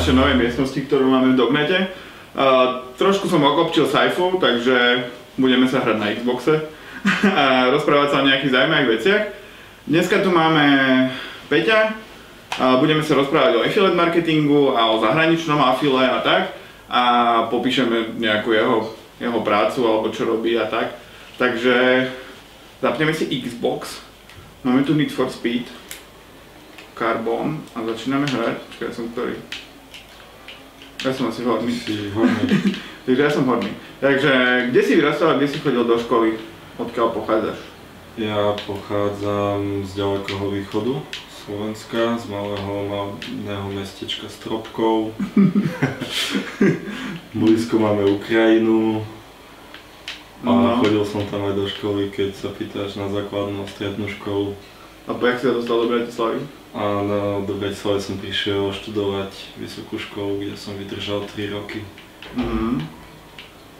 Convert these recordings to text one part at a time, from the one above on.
našej novej miestnosti, ktorú máme v Dognete. Uh, trošku som okopčil sci takže budeme sa hrať na Xboxe a rozprávať sa o nejakých zaujímavých veciach. Dneska tu máme Peťa, uh, budeme sa rozprávať o affiliate marketingu a o zahraničnom affile a tak a popíšeme nejakú jeho, jeho prácu alebo čo robí a tak. Takže zapneme si Xbox, máme tu Need for Speed, Carbon a začíname hrať. Čakaj, som ktorý? Ja som asi horný. Si horný. Takže ja som horný. Takže kde si vyrastal a kde si chodil do školy? Odkiaľ pochádzaš? Ja pochádzam z ďalekého východu Slovenska, z malého malého mestečka Stropkov. Blízko máme Ukrajinu. A No. chodil som tam aj do školy, keď sa pýtaš na základnú strednú školu. A jak si sa dostal do Bratislavy? A na, do Bratislavy som prišiel študovať vysokú školu, kde som vydržal 3 roky. Mhm.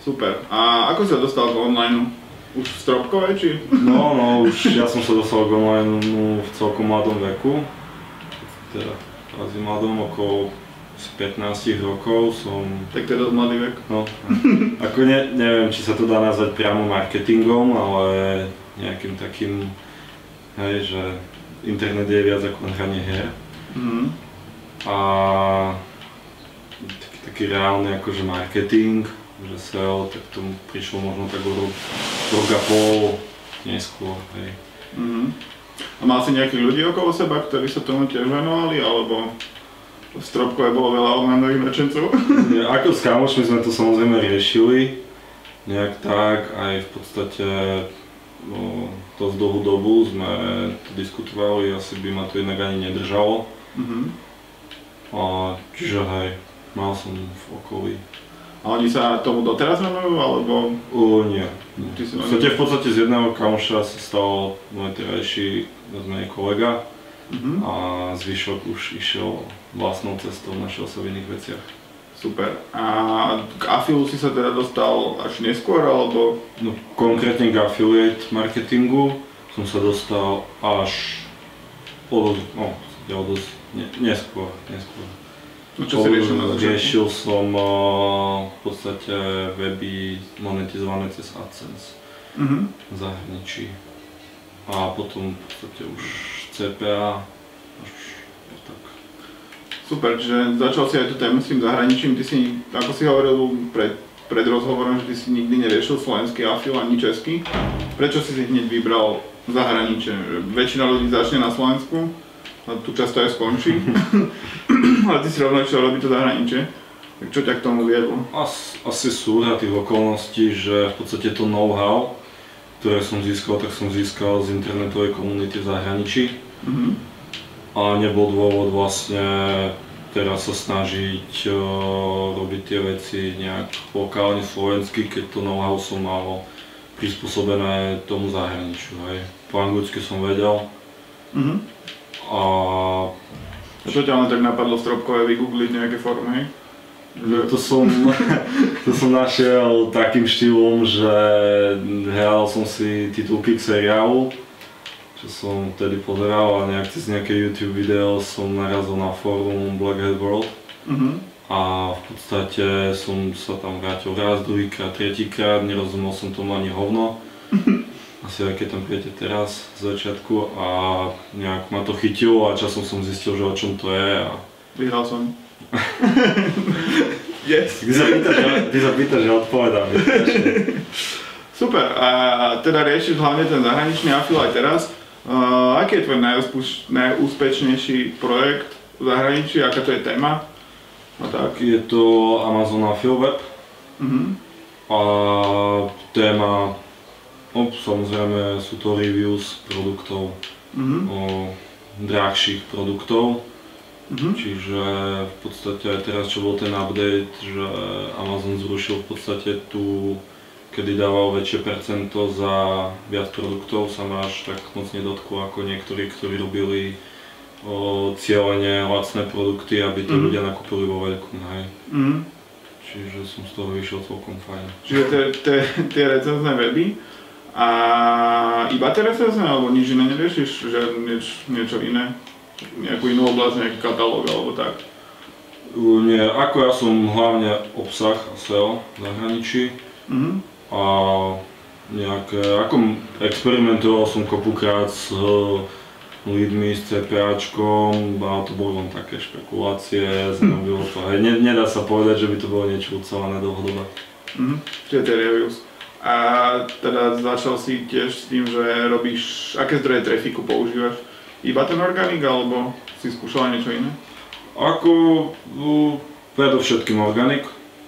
Super. A ako sa dostal k online? Už v Stropkove, či? No, no, už ja som sa dostal k online v celkom mladom veku. Teda kvázi mladom, okolo z 15 rokov som, Tak to je dosť mladý vek. no, ako ne, neviem, či sa to dá nazvať priamo marketingom, ale nejakým takým, hej, že internet je viac ako len hranie hier. Mhm. A taký, taký reálny akože marketing, že SEO, tak tomu prišlo možno tak o rok, rok a pol neskôr, hej. Mhm. A mal si nejakých ľudí okolo seba, ktorí sa tomu tiež venovali, alebo v Stropkove bolo veľa onlineových nadšencov? Nie, Ako s kamošmi sme to samozrejme riešili, nejak tak, aj v podstate to z dlhú dobu sme to diskutovali, asi by ma to inak ani nedržalo. Mhm. A, čiže hej, mal som v okolí. A oni sa tomu doteraz venujú, alebo... O, nie. Ty si V podstate, v podstate z jedného kamoša sa stal môj terajší menej kolega Mhm. a zvyšok už išiel vlastnou cestou, našiel sa v iných veciach. Super. A k afilu si sa teda dostal až neskôr, alebo... No, konkrétne k affiliate marketingu som sa dostal až o dosť, no, ja o dosť, ne, neskôr, neskôr. No, čo si riešil na začiatku? Riešil som uh, v podstate weby monetizované cez AdSense Mhm. v zahraničí. A potom v podstate už CPA. Super, čiže začal si aj tú tému s tým zahraničím. Ty si, ako si hovoril pred, pred rozhovorom, že ty si nikdy neriešil slovenský afil ani český. Prečo si si hneď vybral zahraničie? Že Väčšina ľudí začne na Slovensku a tu často aj skončí. Ale ty si rovno išiel robiť to zahraničie. Tak čo ťa k tomu viedlo? As, asi súhra tých okolností, že v podstate to know-how, ktoré som získal, tak som získal z internetovej komunity v zahraničí. Mhm. A nebol dôvod vlastne teraz sa snažiť uh, robiť tie veci nejak lokálne slovensky, keď to know-how som mal prispôsobené tomu zahraničiu. Hej. Po anglicky som vedel Mhm. a A čo ťa len tak napadlo v Stropkove vygoogliť nejaké formy, hej? Že- to som, to som našiel takým štýlom, že hral som si titulky k seriálu, čo som vtedy pozeral a nejak cez nejaké YouTube video som narazil na fórum Black Hat World Mhm. a v podstate som sa tam vrátil raz, druhýkrát, tretíkrát, nerozumel som tomu ani hovno. Asi keď tam príjete teraz z začiatku a nejak ma to chytilo a časom som zistil, že o čom to je a Vyhral som. yes. Ty sa pýtaš, ty sa pýtaš, že odpovedám. Super, a teda riešiš hlavne ten zahraničný afil aj teraz. Uh, aký je tvoj najúspeš- najúspešnejší projekt v zahraničí, aká to je téma? A tak. Je to Amazon Affiliate Web Mhm. a téma, no samozrejme sú to reviews produktov, Mhm. o drahších produktov, Mhm. čiže v podstate aj teraz čo bol ten update, že Amazon zrušil v podstate tú, kedy dával väčšie percento za viac produktov, sa ma až tak moc nedotklo ako niektorí, ktorí robili o, cieľene lacné produkty, aby to Mhm. ľudia nakúpili vo veľkom, hej. Mhm. Čiže som z toho vyšiel celkom fajn. Čiže tie, recenzné weby a iba tie recenzné, alebo nič iné neriešiš, že nieč, niečo iné? Nejakú inú oblasť, nejaký katalóg alebo tak? Nie, ako ja som hlavne obsah a SEO v zahraničí Mhm. A nejaké, ako m- experimentoval som kopukrát s eh, lidmi, s CPAčkom, a to boli len také špekulácie, znamenalo to, hej, ne, nedá sa povedať, že by to bolo niečo ucelené dlhodobé. Mhm. Čiže tie reviews. A teda začal si tiež s tým, že robíš, aké zdroje trafiku používaš? Iba ten organik, alebo si skúšal niečo iné? Ako uh, predovšetkým organik,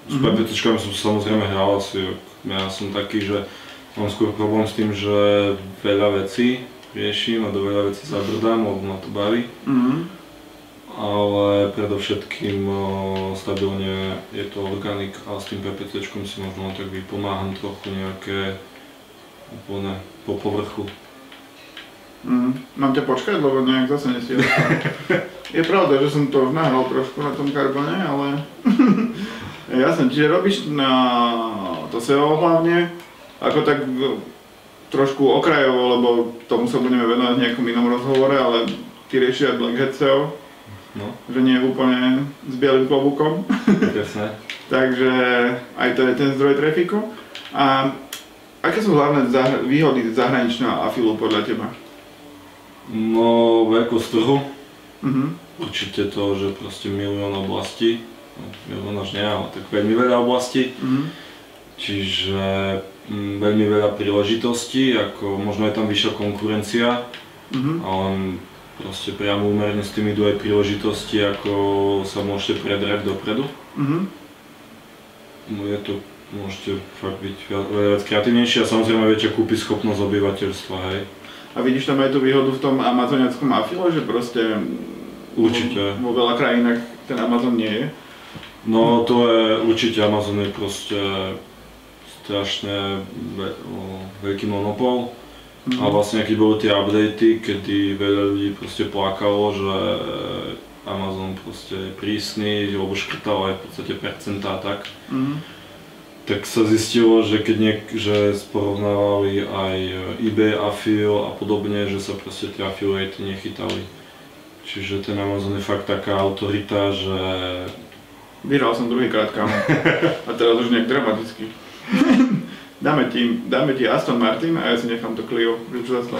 s Mhm. PPCčkami som samozrejme hral asi, ja som taký, že mám skôr problém s tým, že veľa vecí riešim a do veľa vecí zabrdám, lebo ma to baví. Mhm. ale predovšetkým stabilne je to organik a s tým PPCčkom si možno tak vypomáham trochu nejaké úplne po povrchu. Mhm. Mám ťa počkať, lebo nejak zase nestihol. Je pravda, že som to nahral trošku na tom karbone, ale jasne, čiže robíš na to SEO hlavne, ako tak e, trošku okrajovo, lebo tomu sa budeme venovať v nejakom inom rozhovore, ale ty rieši aj Black Hat SEO, No, že nie je úplne s bielým klobúkom. Takže aj to je ten zdroj trafiku. A aké sú hlavné zahr- výhody zahraničného afilu podľa teba? No, veľkosť trhu, Mhm. určite to, že proste milión oblastí, no, milión až nie, ale tak veľmi veľa oblastí, Mhm. čiže mm, veľmi veľa príležitostí, ako možno je tam vyššia konkurencia, Mhm. ale proste priamo úmerne s tým idú aj príležitosti, ako sa môžete predrať dopredu. Mhm. No je to, môžete fakt byť viac kreatívnejší a samozrejme väčšia kúpy schopnosť obyvateľstva, hej. A vidíš tam aj tú výhodu v tom amazoniackom afile, že proste Určite. vo, vo veľa krajinách ten Amazon nie je. No to je, určite Amazon je proste strašne ve, o, veľký monopol. Mhm. A vlastne keď boli tie updaty, kedy veľa ľudí proste plakalo, že Amazon proste je prísny, lebo škrtal aj v podstate percentá tak. Mhm. tak sa zistilo, že keď niek- že porovnávali aj eBay, Afil a podobne, že sa proste tie affiliate nechytali. Čiže ten Amazon je fakt taká autorita, že Vyhral som druhýkrát kámo. A teraz už nejak dramaticky. dáme, ti, dáme ti Aston Martin a ja si nechám to Clio, že čo.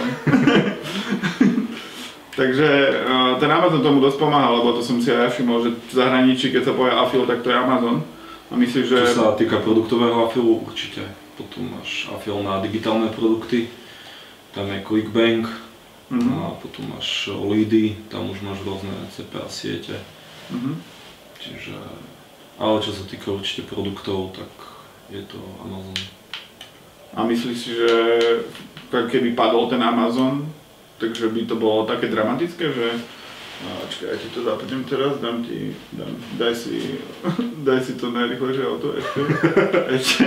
Takže eh, ten Amazon tomu dosť pomáha, lebo to som si aj ja všimol, že v zahraničí, keď sa povie Afil, tak to je Amazon. A myslíš, že... čo sa týka produktového afilu, určite. Potom máš afil na digitálne produkty, tam je Clickbank Mhm. a potom máš Lidy, tam už máš rôzne CPA siete. Mhm. Čiže, ale čo sa týka určite produktov, tak je to Amazon. A myslíš si, že keby padol ten Amazon, takže by to bolo také dramatické, že a čakaj, ja ti to zapnem teraz, dám ti, dám, daj si, daj si to najrychlejšie auto, ešte, ešte,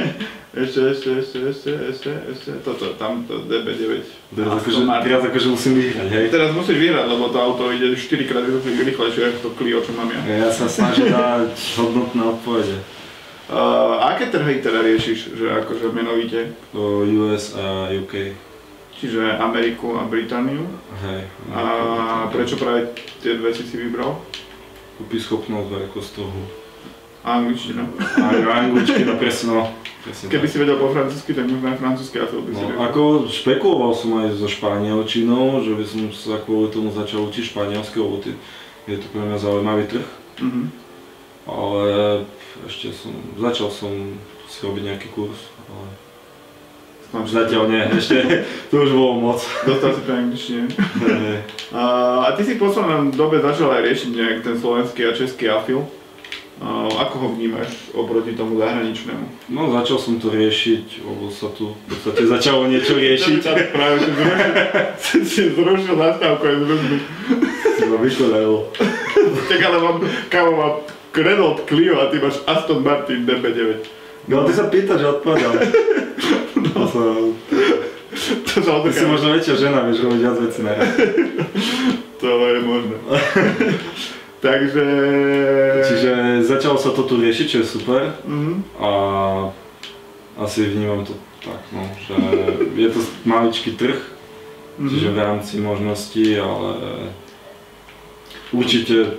ešte, ešte, ešte, ešte, ešte, ešte, toto, tamto, DB9. Teraz akože, teraz akože musím vyhrať, hej? Teraz musíš vyhrať, lebo to auto ide 4 krát rýchlejšie ako to Clio, čo mám ja. Ja sa snažím dať hodnotné odpovede. Uh, aké trhy teda riešiš, že akože menovite? US a UK. Čiže Ameriku a Britániu. Hej. A prečo práve tie dve si si vybral? Kúpi schopnosť veľkosť trhu. A angličtina. A angličtina, presne, no. Presne Keby tak. si vedel po francúzsky, tak možno aj francúzsky afil by si No, vedel. ako špekuloval som aj so španielčinou, že by som sa kvôli tomu začal učiť španielsky, lebo je to pre mňa zaujímavý trh. Mhm. Ale ešte som, začal som si robiť nejaký kurz, ale Skončil. zatiaľ nie, ešte to už bolo moc. Dostal si to angličtine. A, a ty si v poslednom dobe začal aj riešiť nejak ten slovenský a český afil. Ako ho vnímaš oproti tomu zahraničnému? No začal som to riešiť, lebo sa tu v podstate začalo niečo riešiť. práve si si, zrušil zastávku aj zrušil. Si ma vykonalo. Tak ale mám, kámo, mám Renault Clio a ty máš Aston Martin DB9. No ty sa pýtaš, že odpovedal. No. som, To sa ty si možno väčšia žena, vieš robiť viac vecí na To je možné. Takže... Čiže začalo sa to tu riešiť, čo je super. Mhm. A asi vnímam to tak, no, že je to maličký trh, Mhm. čiže v rámci možností, ale určite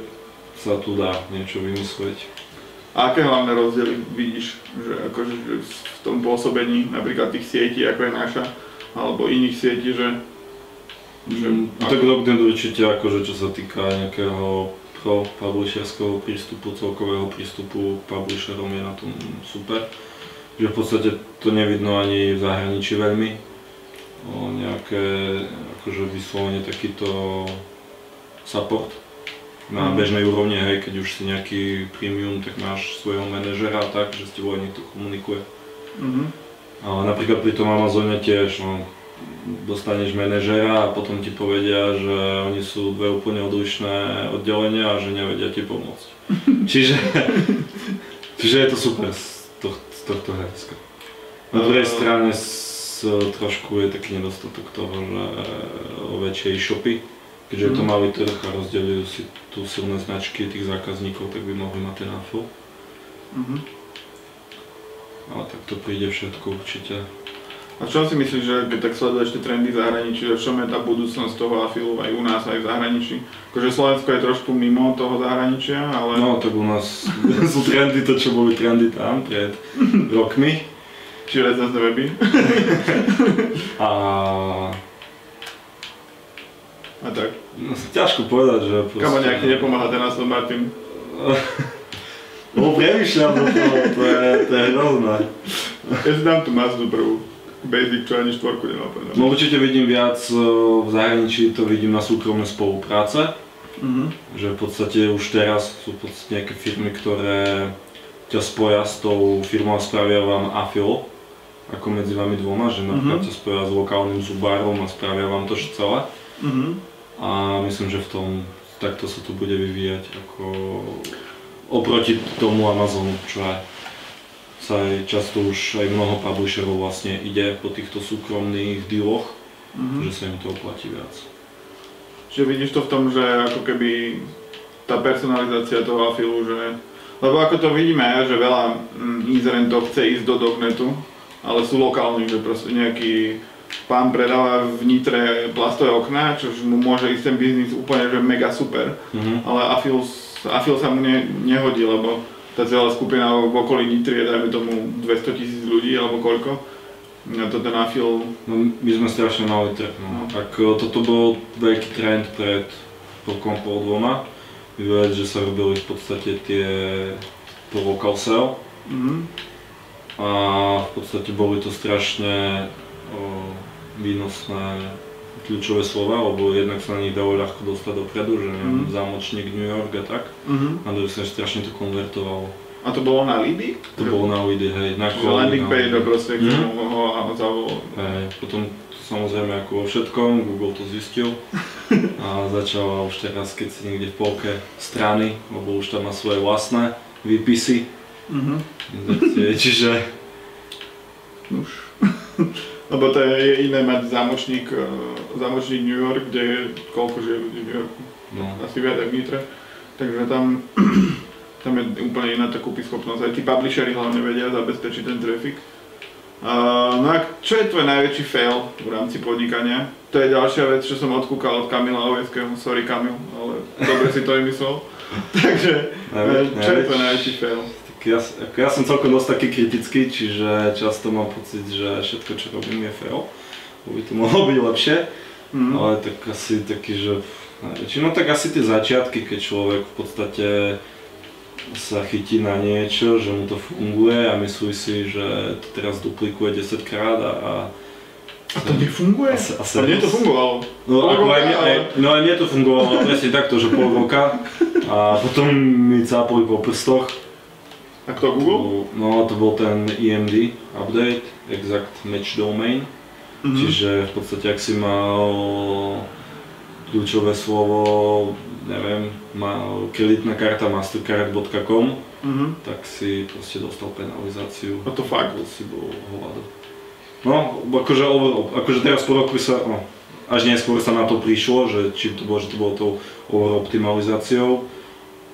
sa tu dá niečo vymyslieť. A aké hlavné rozdiely vidíš, že akože že v tom pôsobení napríklad tých sietí, ako je naša, alebo iných sietí, že... že Mm, tak Dognet určite akože čo sa týka nejakého pro publisherského prístupu, celkového prístupu k publisherom je na tom super. Že v podstate to nevidno ani v zahraničí veľmi. O nejaké akože vyslovene takýto support na Mhm. bežnej úrovni, hej, keď už si nejaký premium, tak máš svojho manažera tak, že s tebou niekto komunikuje. Mhm. Ale napríklad pri tom Amazone tiež, no, dostaneš manažera a potom ti povedia, že oni sú dve úplne odlišné oddelenia a že nevedia ti pomôcť. čiže, čiže je to super z, toh, z tohto hľadiska. Na druhej Eh. strane s, trošku je taký nedostatok toho, že o väčšie e-shopy, keďže je to Mhm. malý trh a rozdeľujú si tu silné značky tých zákazníkov, tak by mohli mať ten AFO. Mhm. Ale tak to príde všetko určite. A čo si myslíš, že keď tak sleduješ tie trendy zahraničí, že v čom je tá budúcnosť toho afilu aj u nás, aj v zahraničí? Akože Slovensko je trošku mimo toho zahraničia, ale... No tak u nás sú trendy to, čo boli trendy tam pred rokmi. Či recenzné weby? A A tak. no, ťažko povedať, že proste... Kamo nejak ti nepomáha ten Aston Martin. No premýšľam do toho, to je, to je hrozné. Ja si dám tú Mazdu prvú. Basic, čo ani štvorku nemá povedať. No určite vidím viac e, v zahraničí, to vidím na súkromné spolupráce. Mhm. Že v podstate už teraz sú v podstate nejaké firmy, ktoré ťa spoja s tou firmou a spravia vám afil, ako medzi vami dvoma, že napríklad Mhm. Mhm. ťa spoja s lokálnym zubárom a spravia vám to celé. Mhm. A myslím, že v tom takto sa to bude vyvíjať ako oproti tomu Amazonu, čo aj sa aj často už aj mnoho publisherov vlastne ide po týchto súkromných dealoch, Mhm. že sa im to oplatí viac. Čiže vidíš to v tom, že ako keby tá personalizácia toho afilu, že... Lebo ako to vidíme, že veľa mm, inzerentov chce ísť do Dognetu, ale sú lokálni, že proste nejaký pán predáva v Nitre plastové okná, čo mu môže ísť ten biznis úplne že mega super, Mhm. ale afil, afil sa mu ne, nehodí, lebo tá celá skupina v okolí Nitry je dajme tomu 200 tisíc ľudí alebo koľko. A to ten afil No, my sme strašne mali trh. No. Tak e, toto bol veľký trend pred rokom pol dvoma. Vyvedieť, že sa robili v podstate tie to local sale mhm. a v podstate boli to strašne o, výnosné kľúčové slova, lebo jednak sa na nich dalo ľahko dostať dopredu, že neviem, Mhm. zámočník New York a tak. Mhm. A druhý sa strašne to konvertovalo. A to bolo na Liby? To bolo na Uide, hej, na Čiže landing page proste k Mhm. tomu ho a zavolal. Hej, potom samozrejme ako vo všetkom, Google to zistil a začal už teraz, keď si niekde v polke strany, lebo už tam má svoje vlastné výpisy, Mhm. indexie, čiže Už. Lebo to je iné mať zámočník, eh, zámočník New York, kde je koľko žije ľudí v New Yorku. no, Asi viac ako Nitre. Takže tam, tam je úplne iná tá kúpyschopnosť. Aj tí publishery hlavne vedia zabezpečiť ten traffic. Uh, no a čo je tvoj najväčší fail v rámci podnikania? To je ďalšia vec, čo som odkúkal od Kamila Oveského. Sorry Kamil, ale dobre si to vymyslel. Takže, Najväč- eh, čo je tvoj najväč- najväčší fail? Ja, ako ja som celkom dosť taký kritický, čiže často mám pocit, že všetko čo robím je fail, by to mohlo byť lepšie. Mhm. Ale tak asi taký, že väčšinou tak asi tie začiatky, keď človek v podstate sa chytí na niečo, že mu to funguje a myslí si, že to teraz duplikuje 10 krát a, a A to nefunguje? A se- a A mne to fungovalo. No, Pol ako roka, aj, mne, aj, ale- no aj mne to fungovalo presne takto, že pol roka a potom mi cápali po prstoch. A kto Google? No to bol ten EMD update, Exact Match Domain. Mhm. Čiže v podstate, ak si mal kľúčové slovo, neviem, mal kreditná karta mastercard.com, Mhm. tak si proste dostal penalizáciu. A to fakt? Bol si bol hovado. No, akože, akože teraz po roku sa, no, až neskôr sa na to prišlo, že či to bolo, že to bolo tou over optimalizáciou,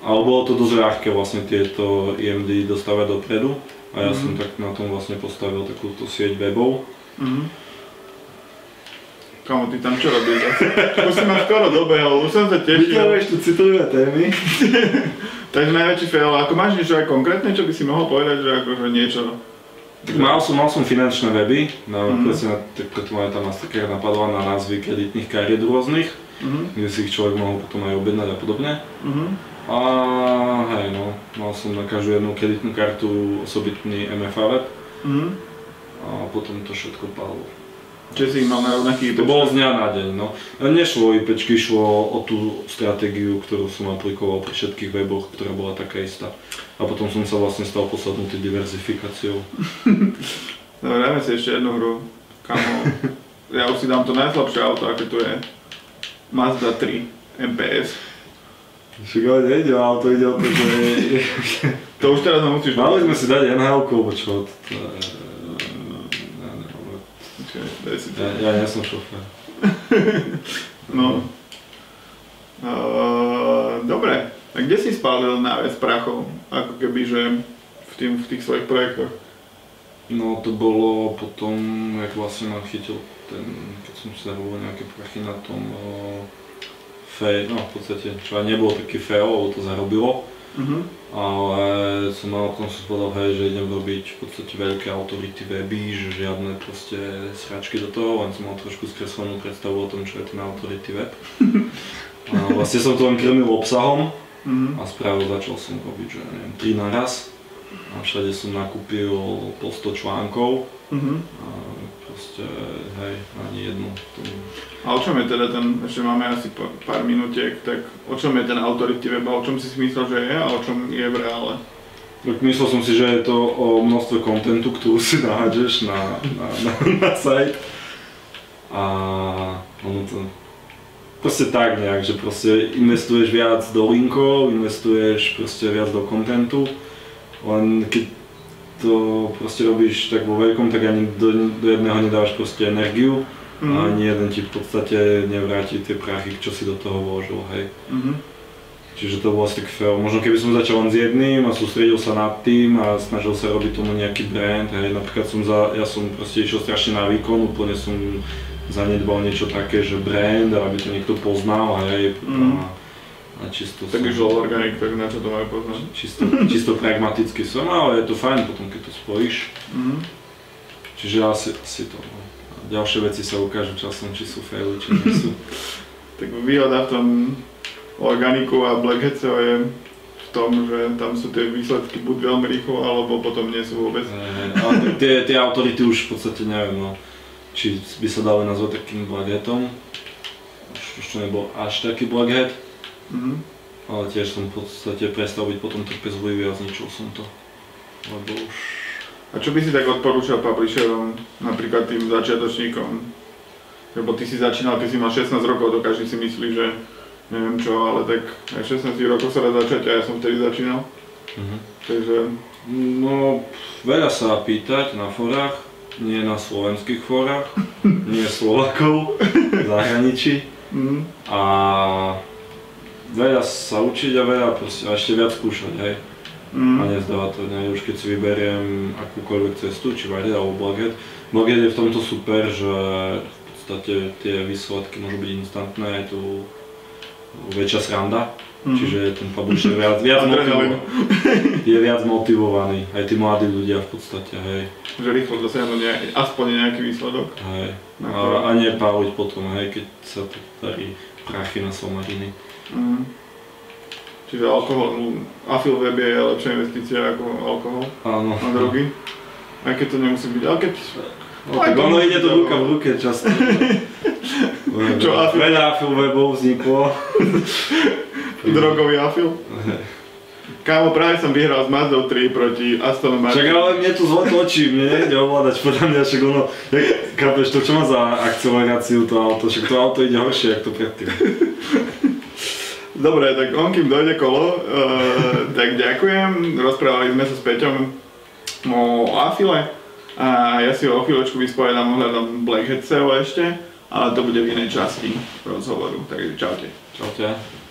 ale bolo to dosť ľahké vlastne tieto EMD dostávať dopredu a ja som Mhm. tak na tom vlastne postavil takúto sieť webov. Mhm. Kamo, ty tam čo robíš? Už si ma skoro dobehol, už som sa tešil. Vyťahuješ tu citlivé témy. Takže najväčší fail, ako máš niečo aj konkrétne, čo by si mohol povedať, že akože niečo... Mal som, mal som finančné weby, presne na, tak preto ma tam Mastercard napadla na názvy kreditných kariet rôznych, Mhm, kde si ich človek mohol potom aj objednať a podobne. mhm, A hej no, mal som na každú jednu kreditnú kartu osobitný MFA web mhm. a potom to všetko padlo. Čiže si mal na rovnaký To bolo z dňa na deň, no. A Nešlo o IPčky, šlo o tú stratégiu, ktorú som aplikoval pri všetkých weboch, ktorá bola taká istá. A potom som sa vlastne stal posadnutý diverzifikáciou. Dobre, dajme si ešte jednu hru. Kamo, ja už si dám to najslabšie auto, aké tu je. Mazda 3 MPS. Však ale nejde o auto, ide o to, že... To už teraz musíš Mali sme si dať NHL-ku, alebo čo? To. Ja, neviem. Počkaj, daj si to. ja, ja som šofér. No. Uh, dobre. A kde si spálil najviac prachov? Ako keby, že v, tým, v tých svojich projektoch? No to bolo potom, jak vlastne ma chytil ten, keď som si zarobil nejaké prachy na tom uh, fej, no v podstate, čo aj nebolo taký fail, lebo to zarobilo. Mhm. Ale som mal, som povedal, hej, že idem robiť v podstate veľké autority weby, že žiadne proste sračky do toho, len som mal trošku skreslenú predstavu o tom, čo je ten autority web. A vlastne som to len krmil obsahom Mhm. a spravil, začal som robiť, že neviem, 3 naraz. A všade som nakúpil po 100 článkov Mhm. a proste, hej, ani jednu. To... A o čom je teda ten, ešte máme asi pár minútiek, tak o čom je ten autority web a o čom si si myslel, že je a o čom je v reále? Tak myslel som si, že je to o množstve kontentu, ktorú si nahádžeš na, na, na, na site. A ono to proste tak nejak, že proste investuješ viac do linkov, investuješ proste viac do kontentu, len keď to proste robíš tak vo veľkom, tak ani do, do jedného nedávaš proste energiu a Mhm. ani jeden ti v podstate nevráti tie prachy, čo si do toho vložil, hej. Mhm. Čiže to bol asi tak fail. Možno keby som začal len s jedným a sústredil sa nad tým a snažil sa robiť tomu nejaký brand, hej, napríklad som za, ja som proste išiel strašne na výkon, úplne som zanedbal niečo také, že brand, aby to niekto poznal, hej, Mm. a, a čisto Tak som, organik, tak na čo to majú poznať? čisto, čisto pragmaticky som, ale je to fajn potom, keď to spojíš. Mhm. Čiže asi, asi to. No. Ďalšie veci sa ukážu časom, či sú faily, či nie sú. Tak výhoda v tom organiku a Black Hatseo je v tom, že tam sú tie výsledky buď veľmi rýchlo, alebo potom nie sú vôbec. Ale tie, tie autority už v podstate neviem, no, či by sa dali nazvať takým blackheadom. Už, už to nebol až taký blackhead, Mhm. ale tiež som v podstate prestal byť potom trpezlivý a zničil som to. Lebo už... A čo by si tak odporúčal publisherom, napríklad tým začiatočníkom? Lebo ty si začínal, ty si mal 16 rokov, to každý si myslí, že neviem čo, ale tak aj 16 rokov sa dá začať a ja som vtedy začínal. Mhm. Takže No, veľa sa pýtať na forách, nie na slovenských forách, nie Slovakov, zahraničí. mhm. A veľa sa učiť a veľa proste, a ešte viac skúšať, hej. A Mhm. nezdáva to, ne, už keď si vyberiem akúkoľvek cestu, či Vajde alebo Blackhead. Blackhead je v tomto super, že v podstate tie výsledky môžu byť instantné, je tu väčšia sranda, Mhm. čiže ten publisher viac, viac, motivovaný, je viac motivovaný, aj tí mladí ľudia v podstate, hej, že rýchlo dosiahnuť nejak, aspoň nejaký výsledok. hej. A, a nepáliť potom, hej, keď sa tu darí prachy na somariny. Mhm. Čiže alkohol, no, afil web je lepšia investícia ako alkohol Áno. a drogy. Aj keď to nemusí byť, ale keď... No, tak to ono ide to ruka v ruke často. Čo, afil? Veľa afil webov vzniklo. Drogový afil. Kámo, práve som vyhral s Mazdou 3 proti Aston Martin. ale mne tu zle točí, mne nejde ovládať, podľa mňa však ono, jak, chápeš, to čo má za akceleráciu to auto, však to auto ide horšie, jak to predtým. Dobre, tak on kým dojde kolo, uh, tak ďakujem. Rozprávali sme sa s Peťom o afile a ja si ho o chvíľočku vyspovedám ohľadom Black Hat ešte, ale to bude v inej časti rozhovoru, takže čaute. Čaute.